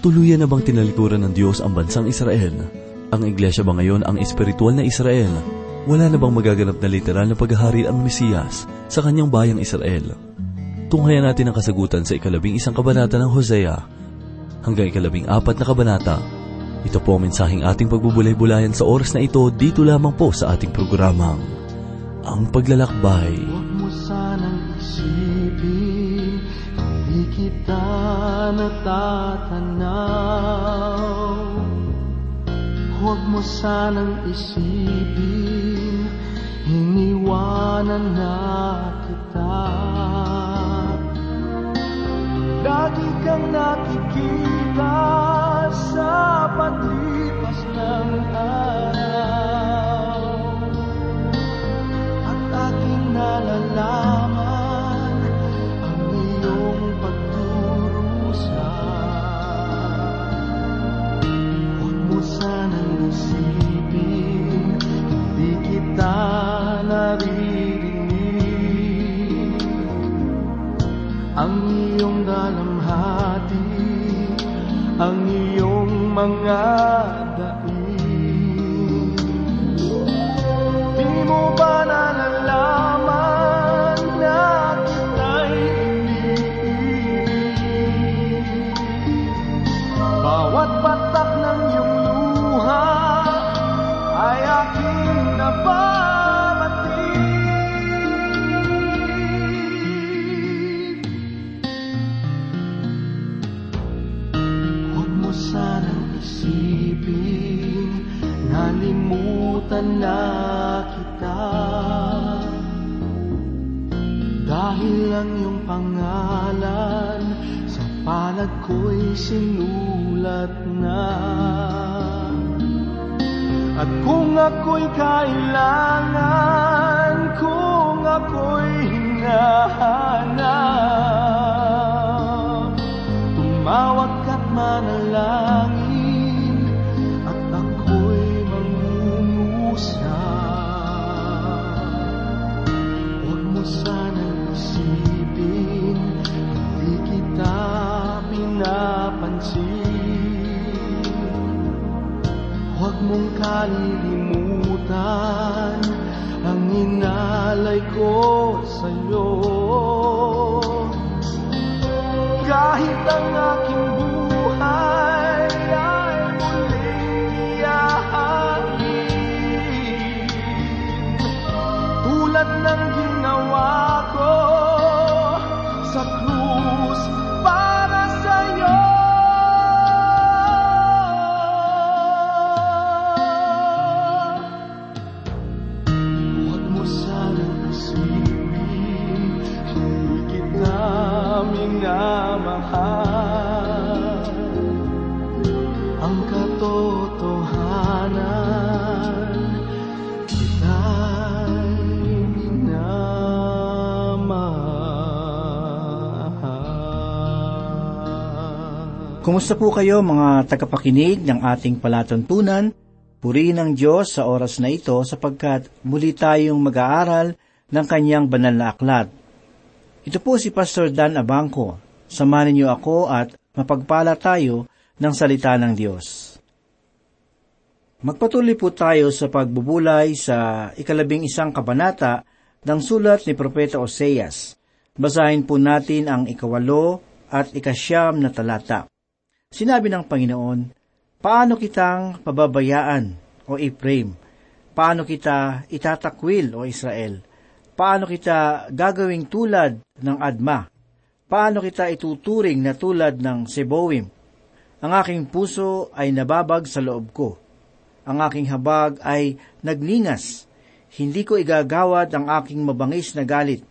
Tuluyan na bang tinalikuran ng Diyos ang bansang Israel? Ang iglesia ba ngayon ang espiritual na Israel? Wala na bang magaganap na literal na paghahari ang Mesiyas sa kanyang bayang Israel? Tunghayan natin ang kasagutan sa ikalabing isang kabanata ng Hosea hanggang ikalabing apat na kabanata. Ito po ang mensaheng ating pagbubulay-bulayan sa oras na ito dito lamang po sa ating programang Ang Paglalakbay. Huwag natatanaw. Huwag mo sanang isipin, iniwanan na kita. Lagi kang nakikita na kita. Dahil ang iyong pangalan sa palad ko'y sinulat na. At kung ako'y kailangan, kung ako'y hinahanap, tumawag ka't manalangin, mong kalilimutan ang inalay ko sa'yo. Kahit ang aking buhay ay muling iyahain Tulad ng ginawa Kumusta po kayo mga tagapakinig ng ating palatuntunan? Purihin ng Diyos sa oras na ito sapagkat muli tayong mag-aaral ng kanyang banal na aklat. Ito po si Pastor Dan Abangco. Samahan niyo ako at mapagpala tayo ng salita ng Diyos. Magpatuloy po tayo sa pagbubulay sa ikalabing isang kabanata ng sulat ni Propeta Oseas. Basahin po natin ang ikawalo at ikasyam na talata. Sinabi ng Panginoon, Paano kitang pababayaan, o Ephraim? Paano kita itatakwil, o Israel? Paano kita gagawing tulad ng Adma? Paano kita ituturing na tulad ng Seboim? Ang aking puso ay nababag sa loob ko. Ang aking habag ay nagningas. Hindi ko igagawad ang aking mabangis na galit.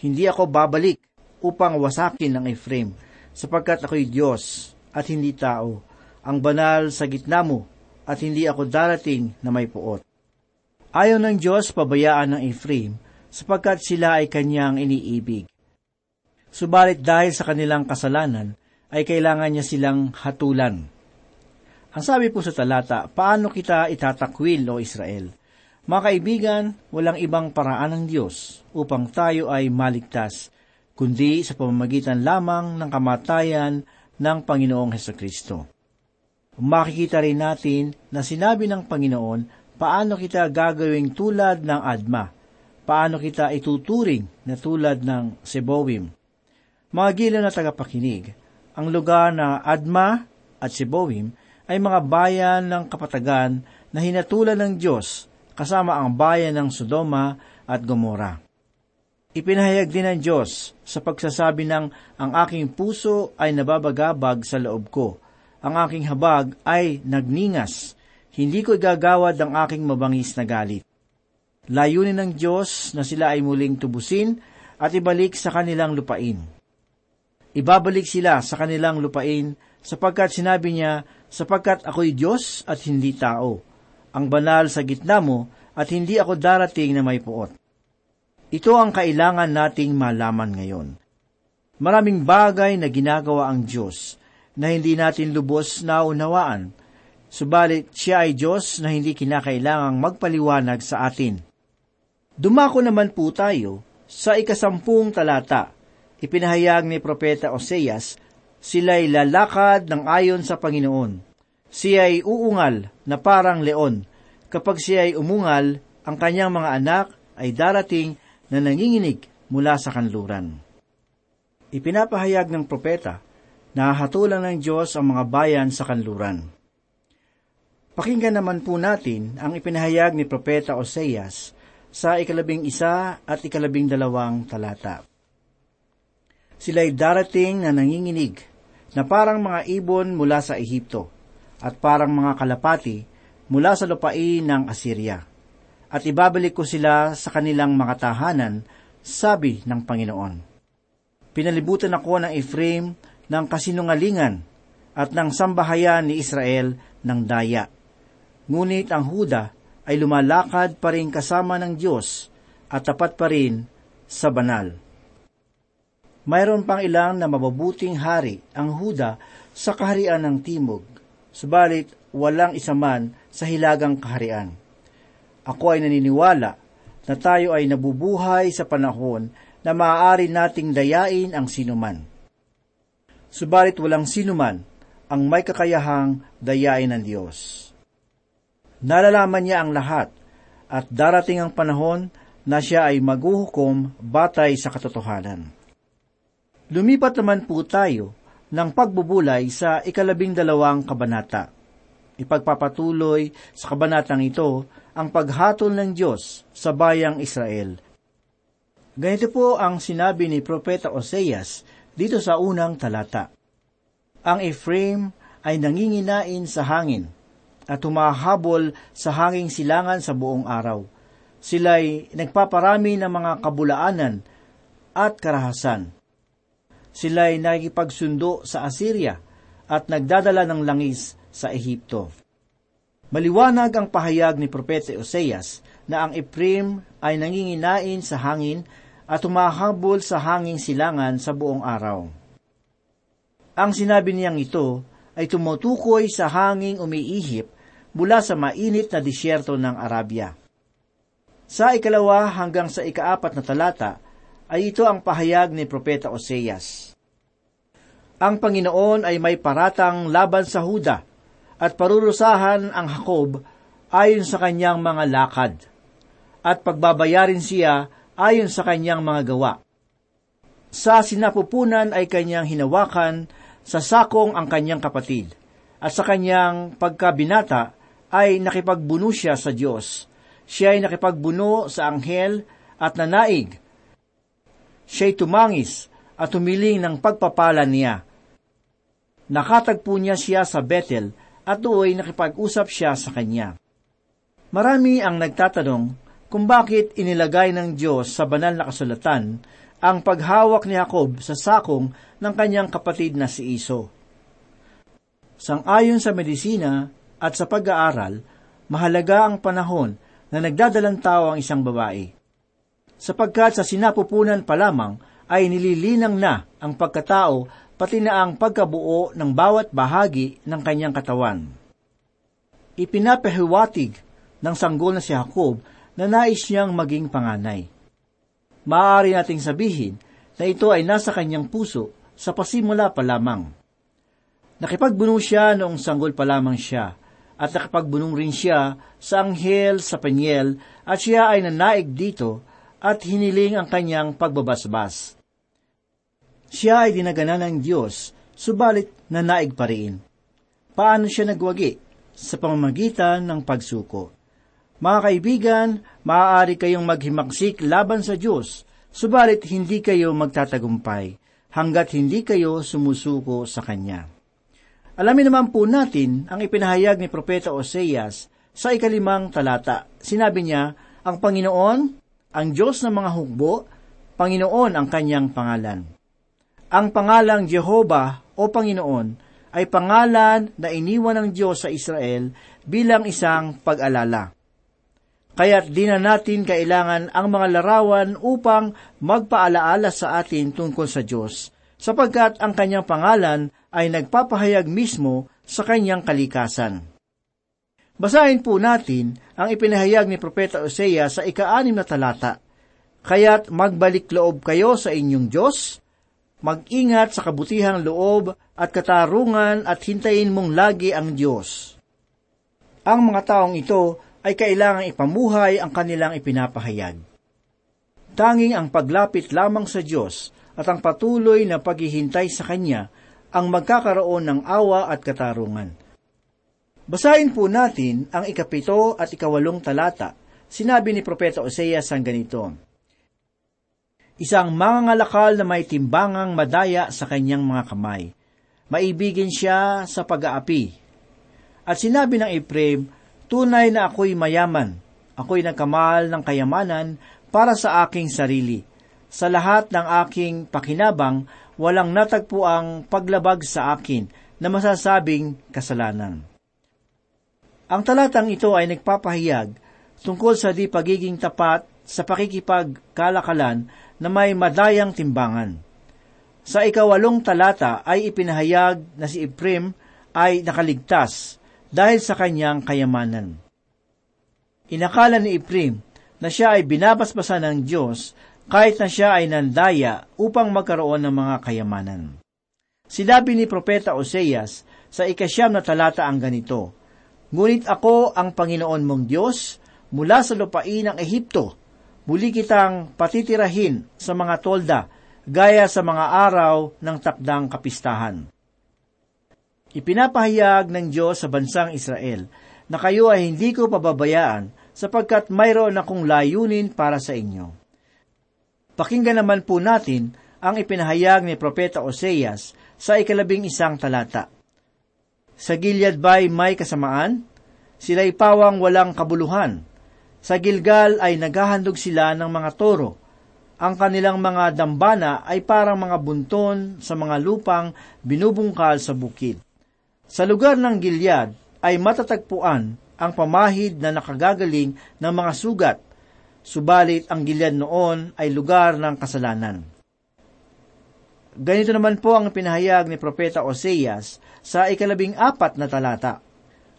Hindi ako babalik upang wasakin ng Ephraim, sapagkat ako'y Diyos at hindi tao ang banal sa gitna mo, at hindi ako darating na may puot. Ayaw ng Diyos pabayaan ng Ephraim, sapagkat sila ay kanyang iniibig. Subalit dahil sa kanilang kasalanan, ay kailangan niya silang hatulan. Ang sabi po sa talata, paano kita itatakwil, o Israel? Mga kaibigan, walang ibang paraan ng Diyos upang tayo ay maligtas, kundi sa pamamagitan lamang ng kamatayan ng Panginoong Heso Kristo. Makikita rin natin na sinabi ng Panginoon paano kita gagawing tulad ng Adma, paano kita ituturing na tulad ng Sebowim. Mga gila na tagapakinig, ang lugar na Adma at Sebowim ay mga bayan ng kapatagan na hinatulan ng Diyos kasama ang bayan ng Sodoma at Gomora. Ipinahayag din ng Diyos sa pagsasabi ng ang aking puso ay nababagabag sa loob ko. Ang aking habag ay nagningas. Hindi ko igagawad ang aking mabangis na galit. Layunin ng Diyos na sila ay muling tubusin at ibalik sa kanilang lupain. Ibabalik sila sa kanilang lupain sapagkat sinabi niya, sapagkat ako'y Diyos at hindi tao. Ang banal sa gitna mo at hindi ako darating na may puot. Ito ang kailangan nating malaman ngayon. Maraming bagay na ginagawa ang Diyos na hindi natin lubos na unawaan, subalit siya ay Diyos na hindi kinakailangang magpaliwanag sa atin. Dumako naman po tayo sa ikasampung talata. Ipinahayag ni Propeta Oseas, sila'y lalakad ng ayon sa Panginoon. Siya ay uungal na parang leon. Kapag siya ay umungal, ang kanyang mga anak ay darating na nanginginig mula sa kanluran. Ipinapahayag ng propeta na hatulan ng Diyos ang mga bayan sa kanluran. Pakinggan naman po natin ang ipinahayag ni Propeta Oseas sa ikalabing isa at ikalabing dalawang talata. Sila'y darating na nanginginig na parang mga ibon mula sa Ehipto at parang mga kalapati mula sa lupain ng Assyria at ibabalik ko sila sa kanilang mga tahanan, sabi ng Panginoon. Pinalibutan ako ng Ephraim ng kasinungalingan at ng sambahayan ni Israel ng daya. Ngunit ang Huda ay lumalakad pa rin kasama ng Diyos at tapat pa rin sa banal. Mayroon pang ilang na mababuting hari ang Huda sa kaharian ng Timog, subalit walang isa man sa hilagang kaharian ako ay naniniwala na tayo ay nabubuhay sa panahon na maaari nating dayain ang sinuman. Subalit walang sinuman ang may kakayahang dayain ng Diyos. Nalalaman niya ang lahat at darating ang panahon na siya ay maghuhukom batay sa katotohanan. Lumipat naman po tayo ng pagbubulay sa ikalabing dalawang kabanata. Ipagpapatuloy sa kabanatang ito ang paghatol ng Diyos sa bayang Israel. Ganito po ang sinabi ni Propeta Oseas dito sa unang talata. Ang Ephraim ay nanginginain sa hangin at humahabol sa hanging silangan sa buong araw. Sila'y nagpaparami ng mga kabulaanan at karahasan. Sila'y nakikipagsundo sa Assyria at nagdadala ng langis sa Ehipto. Maliwanag ang pahayag ni Propeta Oseas na ang Ephraim ay nanginginain sa hangin at humahabol sa hanging silangan sa buong araw. Ang sinabi niyang ito ay tumutukoy sa hanging umiihip mula sa mainit na disyerto ng Arabia. Sa ikalawa hanggang sa ikaapat na talata ay ito ang pahayag ni Propeta Oseas. Ang Panginoon ay may paratang laban sa Huda at parurusahan ang Hakob ayon sa kanyang mga lakad, at pagbabayarin siya ayon sa kanyang mga gawa. Sa sinapupunan ay kanyang hinawakan, sa sakong ang kanyang kapatid, at sa kanyang pagkabinata ay nakipagbuno siya sa Diyos. Siya ay nakipagbuno sa anghel at nanaig. Siya'y tumangis at humiling ng pagpapala niya. Nakatagpo niya siya sa Bethel at doon nakipag-usap siya sa kanya. Marami ang nagtatanong kung bakit inilagay ng Diyos sa banal na kasulatan ang paghawak ni Jacob sa sakong ng kanyang kapatid na si Iso. Sang-ayon sa medisina at sa pag-aaral, mahalaga ang panahon na nagdadalang tao ang isang babae. Sapagkat sa sinapupunan pa lamang ay nililinang na ang pagkatao pati na ang pagkabuo ng bawat bahagi ng kanyang katawan. Ipinapahiwatig ng sanggol na si Jacob na nais niyang maging panganay. Maaari nating sabihin na ito ay nasa kanyang puso sa pasimula pa lamang. Nakipagbuno siya noong sanggol pa lamang siya, at nakipagbunong rin siya sa anghel sa Peniel, at siya ay nanaig dito, at hiniling ang kanyang pagbabasbas. Siya ay dinagana ng Diyos, subalit nanaig pa rin. Paano siya nagwagi? Sa pamamagitan ng pagsuko. Mga kaibigan, maaari kayong maghimaksik laban sa Diyos, subalit hindi kayo magtatagumpay hanggat hindi kayo sumusuko sa Kanya. Alamin naman po natin ang ipinahayag ni Propeta Oseas sa ikalimang talata. Sinabi niya, ang Panginoon, ang Diyos ng mga hukbo, Panginoon ang kanyang pangalan. Ang pangalang Jehova o Panginoon ay pangalan na iniwan ng Diyos sa Israel bilang isang pag-alala. Kaya't di na natin kailangan ang mga larawan upang magpaalaala sa atin tungkol sa Diyos, sapagkat ang kanyang pangalan ay nagpapahayag mismo sa kanyang kalikasan. Basahin po natin ang ipinahayag ni Propeta Osea sa ika-anim na talata. Kaya't magbalik loob kayo sa inyong Diyos, mag-ingat sa kabutihang loob at katarungan at hintayin mong lagi ang Diyos. Ang mga taong ito ay kailangang ipamuhay ang kanilang ipinapahayag. Tanging ang paglapit lamang sa Diyos at ang patuloy na paghihintay sa Kanya ang magkakaroon ng awa at katarungan. Basahin po natin ang ikapito at ikawalong talata. Sinabi ni Propeta Oseas ang ganito, Isang mangangalakal na may timbangang madaya sa kanyang mga kamay. Maibigin siya sa pag-aapi. At sinabi ng Ephraim, Tunay na ako'y mayaman. Ako'y nagkamal ng kayamanan para sa aking sarili. Sa lahat ng aking pakinabang, walang natagpo ang paglabag sa akin na masasabing kasalanan. Ang talatang ito ay nagpapahayag tungkol sa di pagiging tapat sa pakikipagkalakalan na may madayang timbangan. Sa ikawalong talata ay ipinahayag na si Ephraim ay nakaligtas dahil sa kanyang kayamanan. Inakala ni Ephraim na siya ay binabasbasan ng Diyos kahit na siya ay nandaya upang magkaroon ng mga kayamanan. Sinabi ni Propeta Oseas sa ikasyam na talata ang ganito, Ngunit ako ang Panginoon mong Diyos, mula sa lupain ng Ehipto, muli kitang patitirahin sa mga tolda, gaya sa mga araw ng takdang kapistahan. Ipinapahayag ng Diyos sa bansang Israel na kayo ay hindi ko pababayaan sapagkat mayroon akong layunin para sa inyo. Pakinggan naman po natin ang ipinahayag ni Propeta Oseas sa ikalabing isang talata. Sa Gilead ba'y may kasamaan? Sila'y pawang walang kabuluhan. Sa Gilgal ay naghahandog sila ng mga toro. Ang kanilang mga dambana ay parang mga bunton sa mga lupang binubungkal sa bukid. Sa lugar ng Gilead ay matatagpuan ang pamahid na nakagagaling ng mga sugat Subalit ang Gilead noon ay lugar ng kasalanan. Ganito naman po ang pinahayag ni Propeta Oseas sa ikalabing apat na talata.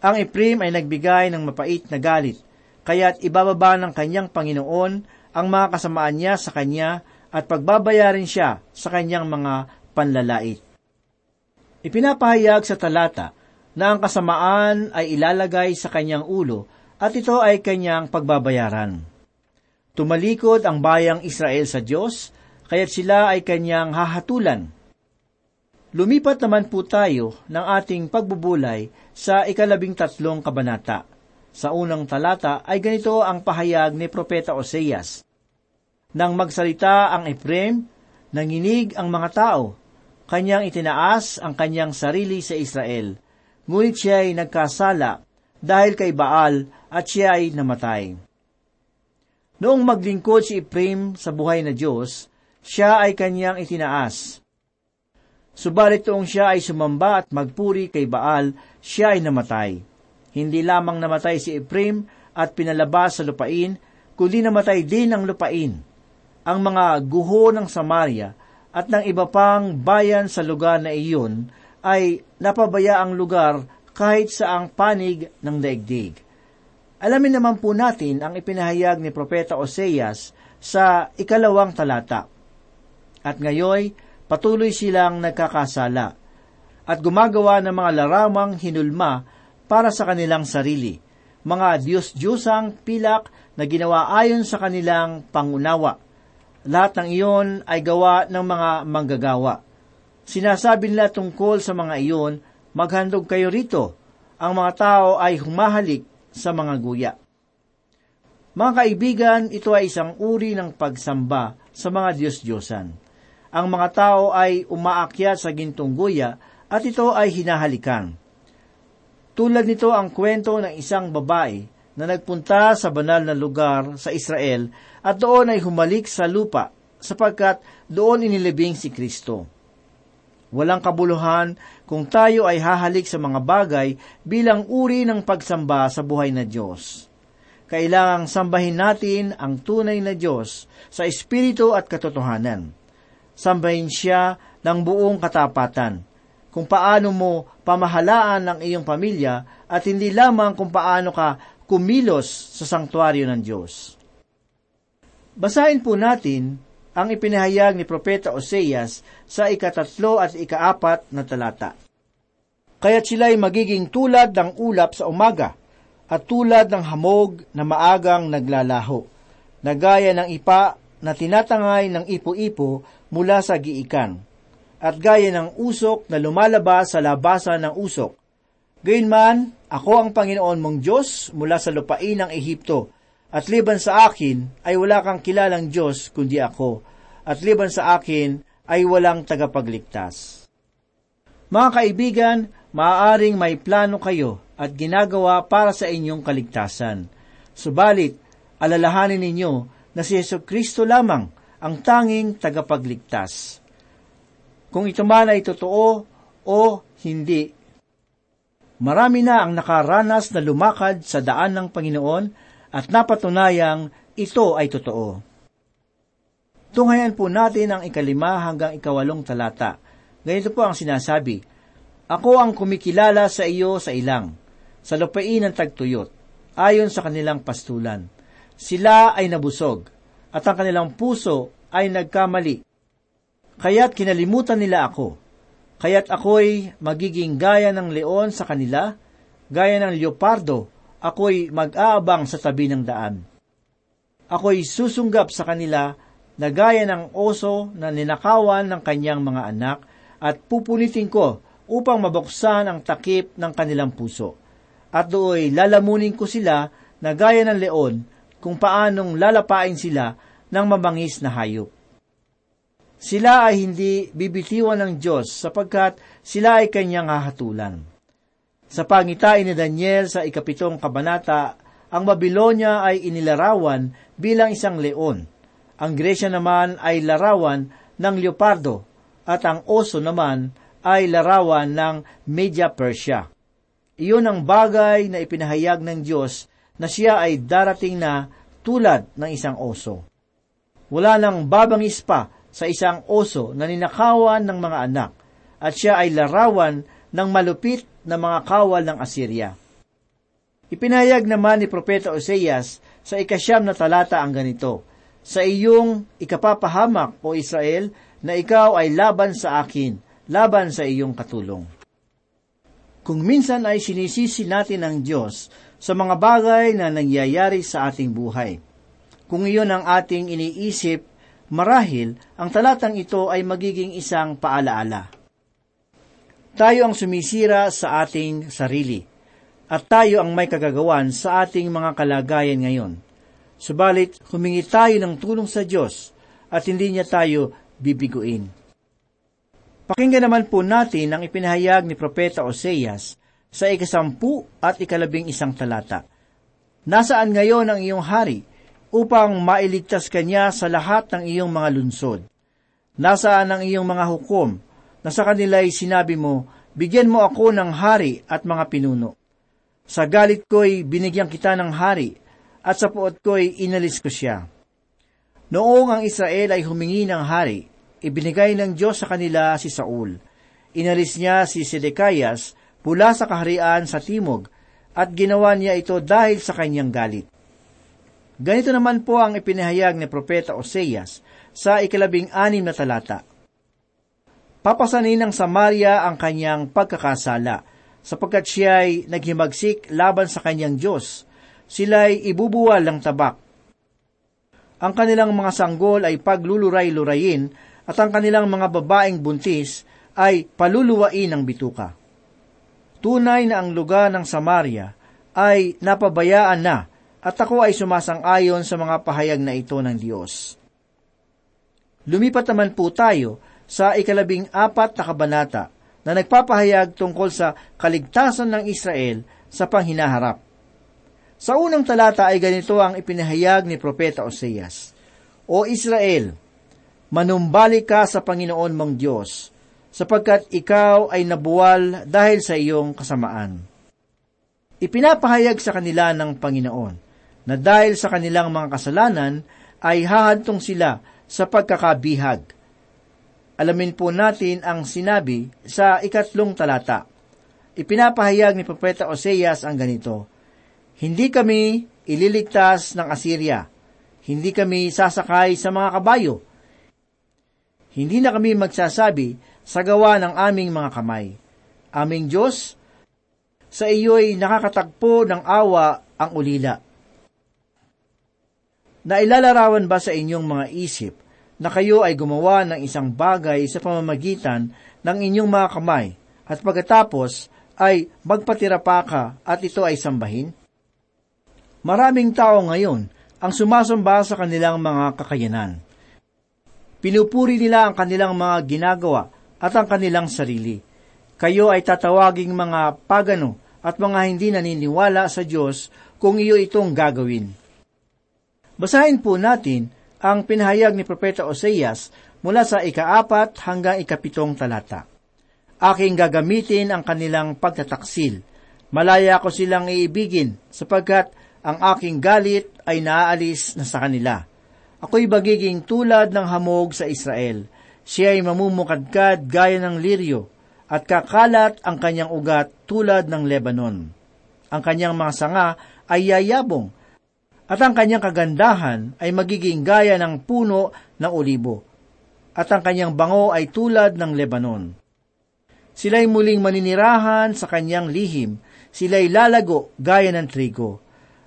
Ang Ephraim ay nagbigay ng mapait na galit, kaya't ibababa ng kanyang Panginoon ang mga kasamaan niya sa kanya at pagbabayarin siya sa kanyang mga panlalait. Ipinapahayag sa talata na ang kasamaan ay ilalagay sa kanyang ulo at ito ay kanyang pagbabayaran. Tumalikod ang bayang Israel sa Diyos, kaya't sila ay kanyang hahatulan. Lumipat naman po tayo ng ating pagbubulay sa ikalabing tatlong kabanata. Sa unang talata ay ganito ang pahayag ni Propeta Oseas. Nang magsalita ang Ephraim, nanginig ang mga tao, kanyang itinaas ang kanyang sarili sa Israel, ngunit siya ay nagkasala dahil kay Baal at siya ay namatay. Noong maglingkod si Ephraim sa buhay na Diyos, siya ay kanyang itinaas. Subalit noong siya ay sumamba at magpuri kay Baal, siya ay namatay. Hindi lamang namatay si Ephraim at pinalabas sa lupain, kundi namatay din ang lupain. Ang mga guho ng Samaria at ng iba pang bayan sa lugar na iyon ay napabaya ang lugar kahit sa ang panig ng daigdig. Alamin naman po natin ang ipinahayag ni Propeta Oseas sa ikalawang talata. At ngayoy, patuloy silang nagkakasala. at gumagawa ng mga laramang hinulma para sa kanilang sarili, mga Diyos-Diyosang pilak na ginawa ayon sa kanilang pangunawa. Lahat ng iyon ay gawa ng mga manggagawa. Sinasabi nila tungkol sa mga iyon, maghandog kayo rito. Ang mga tao ay humahalik sa mga guya. Mga kaibigan, ito ay isang uri ng pagsamba sa mga Diyos-Diyosan. Ang mga tao ay umaakyat sa gintong guya at ito ay hinahalikan. Tulad nito ang kwento ng isang babae na nagpunta sa banal na lugar sa Israel at doon ay humalik sa lupa sapagkat doon inilibing si Kristo. Walang kabuluhan kung tayo ay hahalik sa mga bagay bilang uri ng pagsamba sa buhay na Diyos. Kailangang sambahin natin ang tunay na Diyos sa espiritu at katotohanan. Sambahin siya ng buong katapatan kung paano mo pamahalaan ang iyong pamilya at hindi lamang kung paano ka kumilos sa sangtuaryo ng Diyos. Basahin po natin ang ipinahayag ni Propeta Oseas sa ikatatlo at ikaapat na talata. Kaya't sila'y magiging tulad ng ulap sa umaga at tulad ng hamog na maagang naglalaho, na gaya ng ipa na tinatangay ng ipo-ipo mula sa giikan at gaya ng usok na lumalabas sa labasan ng usok. Gayunman, ako ang Panginoon mong Diyos mula sa lupain ng Ehipto, at liban sa akin ay wala kang kilalang Diyos kundi ako, at liban sa akin ay walang tagapagligtas. Mga kaibigan, maaaring may plano kayo at ginagawa para sa inyong kaligtasan. Subalit, alalahanin ninyo na si Yeso Kristo lamang ang tanging tagapagligtas kung ito man ay totoo o hindi. Marami na ang nakaranas na lumakad sa daan ng Panginoon at napatunayang ito ay totoo. Tunghayan po natin ang ikalima hanggang ikawalong talata. Ganito po ang sinasabi, Ako ang kumikilala sa iyo sa ilang, sa lupain ng tagtuyot, ayon sa kanilang pastulan. Sila ay nabusog, at ang kanilang puso ay nagkamali Kaya't kinalimutan nila ako. Kaya't ako'y magiging gaya ng leon sa kanila, gaya ng leopardo, ako'y mag-aabang sa tabi ng daan. Ako'y susunggap sa kanila na gaya ng oso na ninakawan ng kanyang mga anak at pupunitin ko upang mabuksan ang takip ng kanilang puso. At dooy lalamunin ko sila na gaya ng leon kung paanong lalapain sila ng mabangis na hayop. Sila ay hindi bibitiwan ng Diyos sapagkat sila ay kanyang hahatulan. Sa pangitain ni Daniel sa ikapitong kabanata, ang Babylonia ay inilarawan bilang isang leon. Ang Gresya naman ay larawan ng leopardo at ang oso naman ay larawan ng Media Persia. Iyon ang bagay na ipinahayag ng Diyos na siya ay darating na tulad ng isang oso. Wala nang babangis pa sa isang oso na ninakawan ng mga anak, at siya ay larawan ng malupit na mga kawal ng Assyria. Ipinayag naman ni Propeta Oseas sa ikasyam na talata ang ganito, Sa iyong ikapapahamak, o Israel, na ikaw ay laban sa akin, laban sa iyong katulong. Kung minsan ay sinisisi natin ang Diyos sa mga bagay na nangyayari sa ating buhay. Kung iyon ang ating iniisip Marahil, ang talatang ito ay magiging isang paalaala. Tayo ang sumisira sa ating sarili, at tayo ang may kagagawan sa ating mga kalagayan ngayon. Subalit, humingi tayo ng tulong sa Diyos at hindi niya tayo bibiguin. Pakinggan naman po natin ang ipinahayag ni Propeta Oseas sa ikasampu at ikalabing isang talata. Nasaan ngayon ang iyong hari upang mailigtas kanya sa lahat ng iyong mga lunsod. Nasaan ang iyong mga hukom, na sa kanila'y sinabi mo, bigyan mo ako ng hari at mga pinuno. Sa galit ko'y binigyan kita ng hari, at sa puot ko'y inalis ko siya. Noong ang Israel ay humingi ng hari, ibinigay ng Diyos sa kanila si Saul. Inalis niya si Sedekayas mula sa kaharian sa timog, at ginawa niya ito dahil sa kanyang galit. Ganito naman po ang ipinahayag ni Propeta Oseas sa ikalabing anim na talata. Papasanin ng Samaria ang kanyang pagkakasala, sapagkat siya ay naghimagsik laban sa kanyang Diyos. Sila'y ibubuwal ng tabak. Ang kanilang mga sanggol ay pagluluray-lurayin at ang kanilang mga babaeng buntis ay paluluwain ng bituka. Tunay na ang lugar ng Samaria ay napabayaan na at ako ay sumasang-ayon sa mga pahayag na ito ng Diyos. Lumipat naman po tayo sa ikalabing apat na kabanata na nagpapahayag tungkol sa kaligtasan ng Israel sa panghinaharap. Sa unang talata ay ganito ang ipinahayag ni Propeta Oseas, O Israel, manumbalik ka sa Panginoon mong Diyos, sapagkat ikaw ay nabuwal dahil sa iyong kasamaan. Ipinapahayag sa kanila ng Panginoon na dahil sa kanilang mga kasalanan ay hahantong sila sa pagkakabihag alamin po natin ang sinabi sa ikatlong talata. Ipinapahayag ni Propeta Oseas ang ganito, Hindi kami ililigtas ng Assyria, hindi kami sasakay sa mga kabayo, hindi na kami magsasabi sa gawa ng aming mga kamay. Aming Diyos, sa iyo'y nakakatagpo ng awa ang ulila. Nailalarawan ba sa inyong mga isip na kayo ay gumawa ng isang bagay sa pamamagitan ng inyong mga kamay at pagkatapos ay magpatira pa ka at ito ay sambahin? Maraming tao ngayon ang sumasamba sa kanilang mga kakayanan. Pinupuri nila ang kanilang mga ginagawa at ang kanilang sarili. Kayo ay tatawaging mga pagano at mga hindi naniniwala sa Diyos kung iyo itong gagawin. Basahin po natin ang pinahayag ni Propeta Oseas mula sa ikaapat hanggang ikapitong talata. Aking gagamitin ang kanilang pagtataksil. Malaya ko silang iibigin sapagkat ang aking galit ay naaalis na sa kanila. Ako'y bagiging tulad ng hamog sa Israel. Siya ay mamumukadkad gaya ng liryo at kakalat ang kanyang ugat tulad ng Lebanon. Ang kanyang mga sanga ay yayabong at ang kanyang kagandahan ay magiging gaya ng puno ng olibo, at ang kanyang bango ay tulad ng Lebanon. Sila'y muling maninirahan sa kanyang lihim, sila'y lalago gaya ng trigo,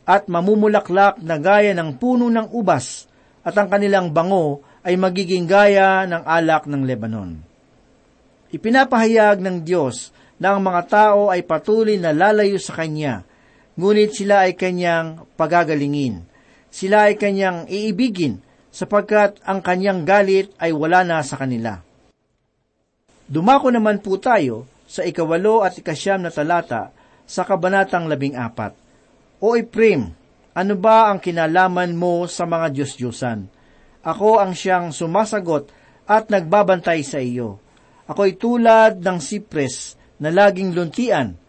at mamumulaklak na gaya ng puno ng ubas, at ang kanilang bango ay magiging gaya ng alak ng Lebanon. Ipinapahayag ng Diyos na ang mga tao ay patuloy na lalayo sa Kanya, ngunit sila ay kanyang pagagalingin. Sila ay kanyang iibigin, sapagkat ang kanyang galit ay wala na sa kanila. Dumako naman po tayo sa ikawalo at ikasyam na talata sa kabanatang labing apat. O Iprim, ano ba ang kinalaman mo sa mga Diyos-Diyosan? Ako ang siyang sumasagot at nagbabantay sa iyo. Ako'y tulad ng sipres na laging luntian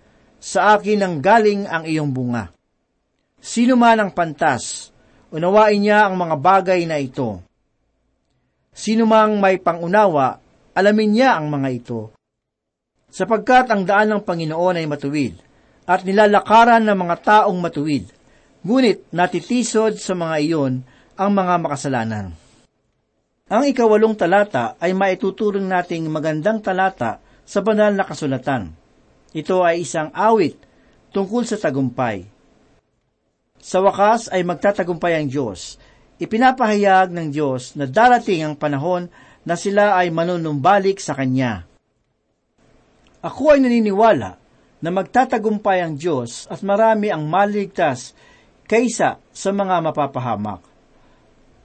sa akin ang galing ang iyong bunga. Sino man ang pantas, unawain niya ang mga bagay na ito. Sino mang may pangunawa, alamin niya ang mga ito. Sapagkat ang daan ng Panginoon ay matuwid, at nilalakaran ng mga taong matuwid, ngunit natitisod sa mga iyon ang mga makasalanan. Ang ikawalong talata ay maituturing nating magandang talata sa banal na kasulatan ito ay isang awit tungkol sa tagumpay. Sa wakas ay magtatagumpay ang Diyos. Ipinapahayag ng Diyos na darating ang panahon na sila ay manunumbalik sa Kanya. Ako ay naniniwala na magtatagumpay ang Diyos at marami ang maligtas kaysa sa mga mapapahamak.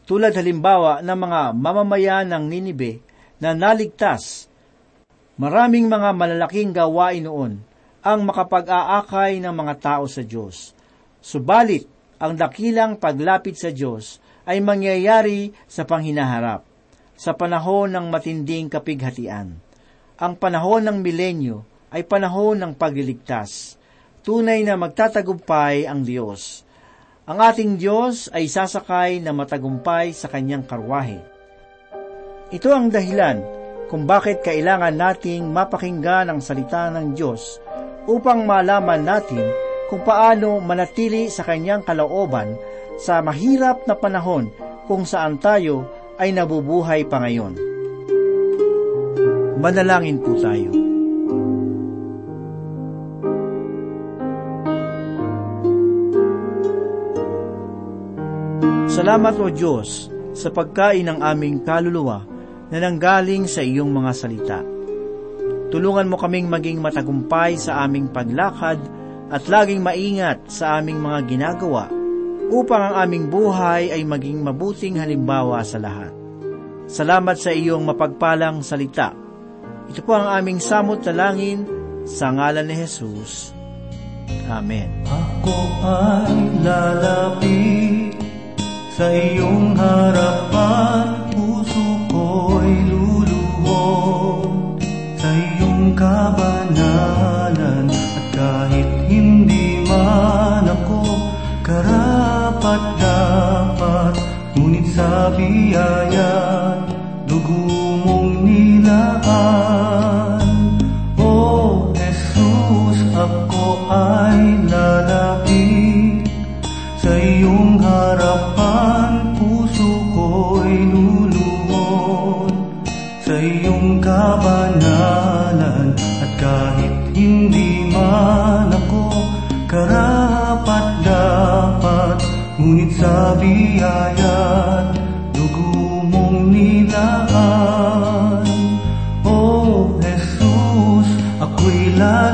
Tulad halimbawa ng mga mamamayan ng Ninibe na naligtas Maraming mga malalaking gawain noon ang makapag-aakay ng mga tao sa Diyos. Subalit, ang dakilang paglapit sa Diyos ay mangyayari sa panghinaharap, sa panahon ng matinding kapighatian. Ang panahon ng milenyo ay panahon ng pagliligtas. Tunay na magtatagumpay ang Diyos. Ang ating Diyos ay sasakay na matagumpay sa kanyang karwahe. Ito ang dahilan kung bakit kailangan nating mapakinggan ang salita ng Diyos upang malaman natin kung paano manatili sa kanyang kalooban sa mahirap na panahon kung saan tayo ay nabubuhay pa ngayon. Manalangin po tayo. Salamat o Diyos sa pagkain ng aming kaluluwa na nanggaling sa iyong mga salita. Tulungan mo kaming maging matagumpay sa aming paglakad at laging maingat sa aming mga ginagawa upang ang aming buhay ay maging mabuting halimbawa sa lahat. Salamat sa iyong mapagpalang salita. Ito po ang aming samot na langin sa ngalan ni Jesus. Amen. Ako ay lalapit sa iyong harapan, sa biyaya ngunit sa biyaya dugo mong nilaan. O Jesus, ako'y lalapit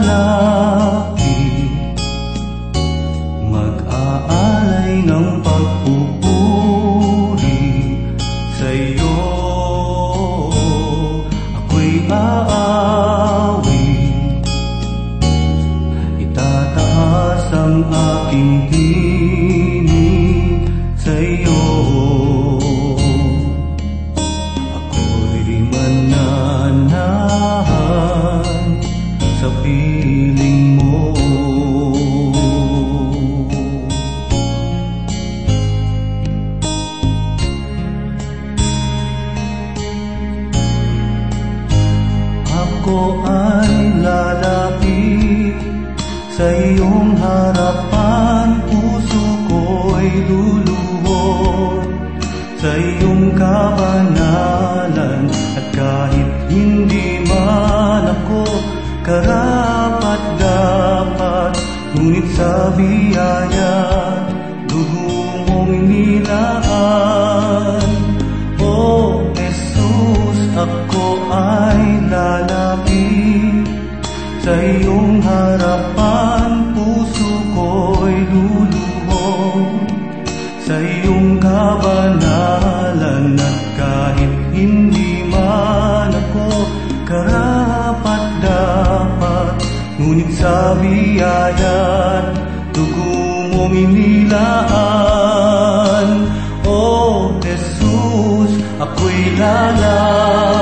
Ako ay lalapit sa iyong harapan, puso ko'y luluhod sa iyong kabanalan. At kahit hindi man ako karapat dapat, ngunit sa biyaya dugo mong nilaan. O Jesus, ako ay lalapit iyong harapan, puso ko'y luluhod sa iyong kabanalan at kahit hindi man ako karapat dapat, ngunit sa biyaya dugo mong inilaan. O Jesus, ako'y lalapit